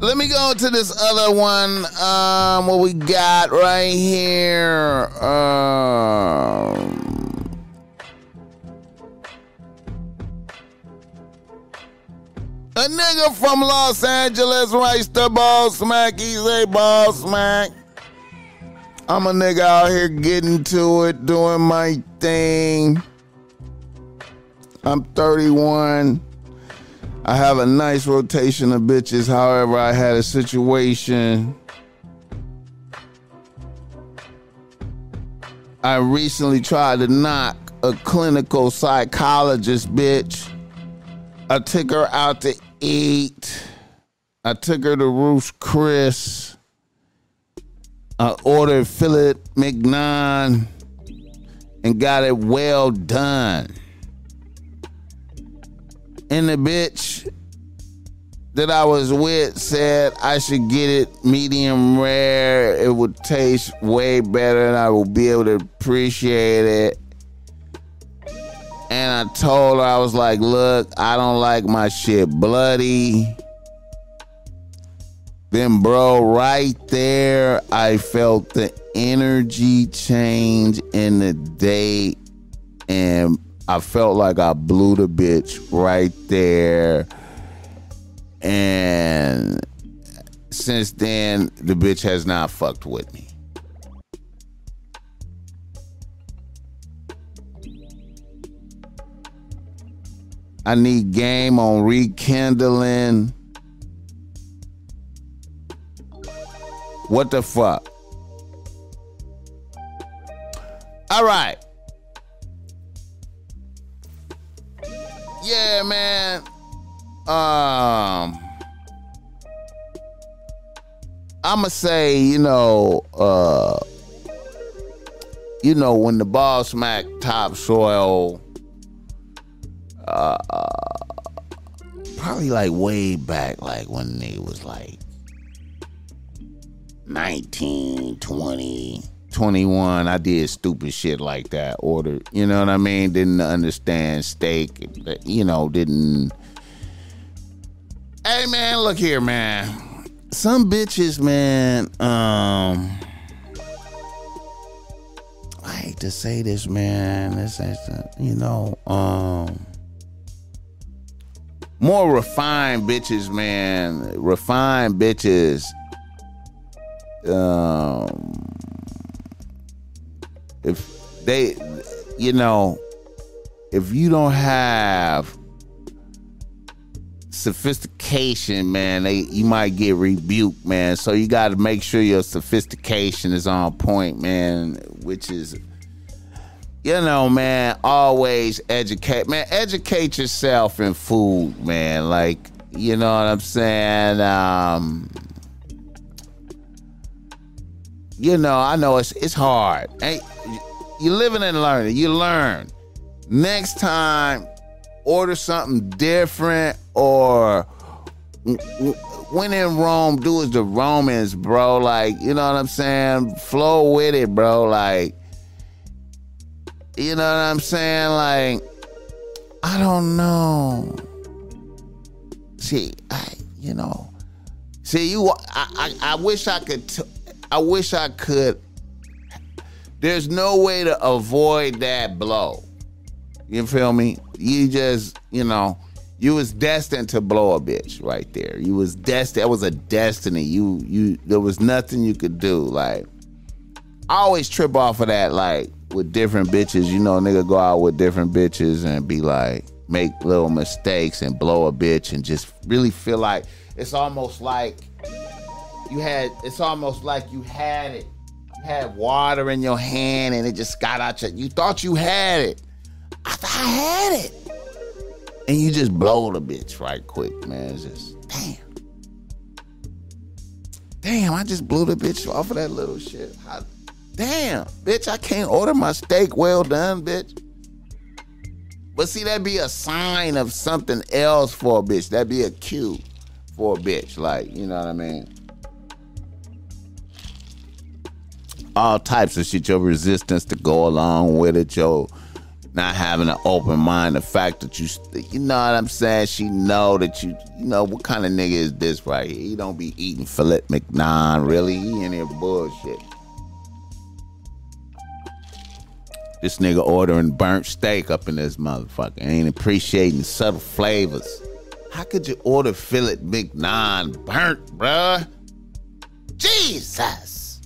Let me go to this other one. Um, what we got right here? Um, a nigga from Los Angeles writes the ball smack. He's a ball smack. I'm a nigga out here getting to it, doing my thing. I'm 31. I have a nice rotation of bitches. However, I had a situation. I recently tried to knock a clinical psychologist bitch. I took her out to eat. I took her to Ruth's Chris. I ordered filet mignon and got it well done and the bitch that I was with said I should get it medium rare. It would taste way better and I will be able to appreciate it. And I told her, I was like, look, I don't like my shit bloody. Then, bro, right there, I felt the energy change in the date. And I felt like I blew the bitch right there. And since then, the bitch has not fucked with me. I need game on rekindling. What the fuck? All right. Yeah, man. Um, I'ma say, you know, uh, you know, when the ball smack topsoil, uh, probably like way back, like when they was like 19, 20 21, I did stupid shit like that. Ordered, you know what I mean? Didn't understand steak, you know, didn't. Hey, man, look here, man. Some bitches, man, um. I hate to say this, man. This is, you know, um. More refined bitches, man. Refined bitches. Um if they, you know, if you don't have sophistication, man, they you might get rebuked, man. So you got to make sure your sophistication is on point, man. Which is, you know, man, always educate, man. Educate yourself in food, man. Like, you know what I'm saying? Um, you know, I know it's it's hard. Hey, you're living and learning. You learn. Next time, order something different or when in Rome, do as the Romans, bro. Like, you know what I'm saying? Flow with it, bro. Like, you know what I'm saying? Like, I don't know. See, I, you know, see, you, I, I, I wish I could, t- I wish I could. There's no way to avoid that blow. You feel me? You just, you know, you was destined to blow a bitch right there. You was destined. That was a destiny. You, you. There was nothing you could do. Like, I always trip off of that. Like with different bitches, you know, nigga go out with different bitches and be like, make little mistakes and blow a bitch and just really feel like it's almost like you had it's almost like you had it. You had water in your hand and it just got out your you thought you had it. I thought I had it. And you just blow the bitch right quick, man. It's just damn. Damn, I just blew the bitch off of that little shit. I, damn, bitch, I can't order my steak well done, bitch. But see, that'd be a sign of something else for a bitch. That'd be a cue for a bitch. Like, you know what I mean? All types of shit. Your resistance to go along with it, your not having an open mind. The fact that you, you know what I'm saying. She know that you, you know what kind of nigga is this right here. He don't be eating filet mignon. Really, he in here bullshit. This nigga ordering burnt steak up in this motherfucker. Ain't appreciating subtle flavors. How could you order filet mignon burnt, bruh? Jesus.